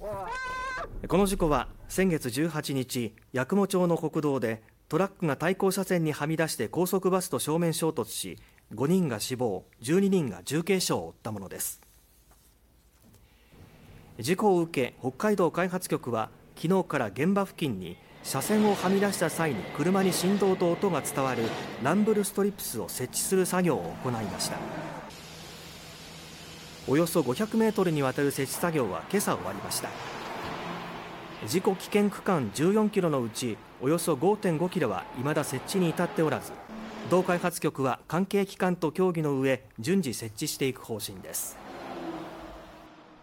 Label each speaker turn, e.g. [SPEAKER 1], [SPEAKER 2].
[SPEAKER 1] この事故は先月18日八雲町の国道でトラックが対向車線にはみ出して高速バスと正面衝突し5人が死亡12人が重軽傷を負ったものです。事故を受け北海道開発局は昨日から現場付近に車線をはみ出した際に車に振動と音が伝わるランブルストリップスを設置する作業を行いました。およそ500メートルにわたる設置作業は今朝終わりました。事故危険区間14キロのうちおよそ5.5キロは未だ設置に至っておらず道開発局は関係機関と協議の上順次設置していく方針です。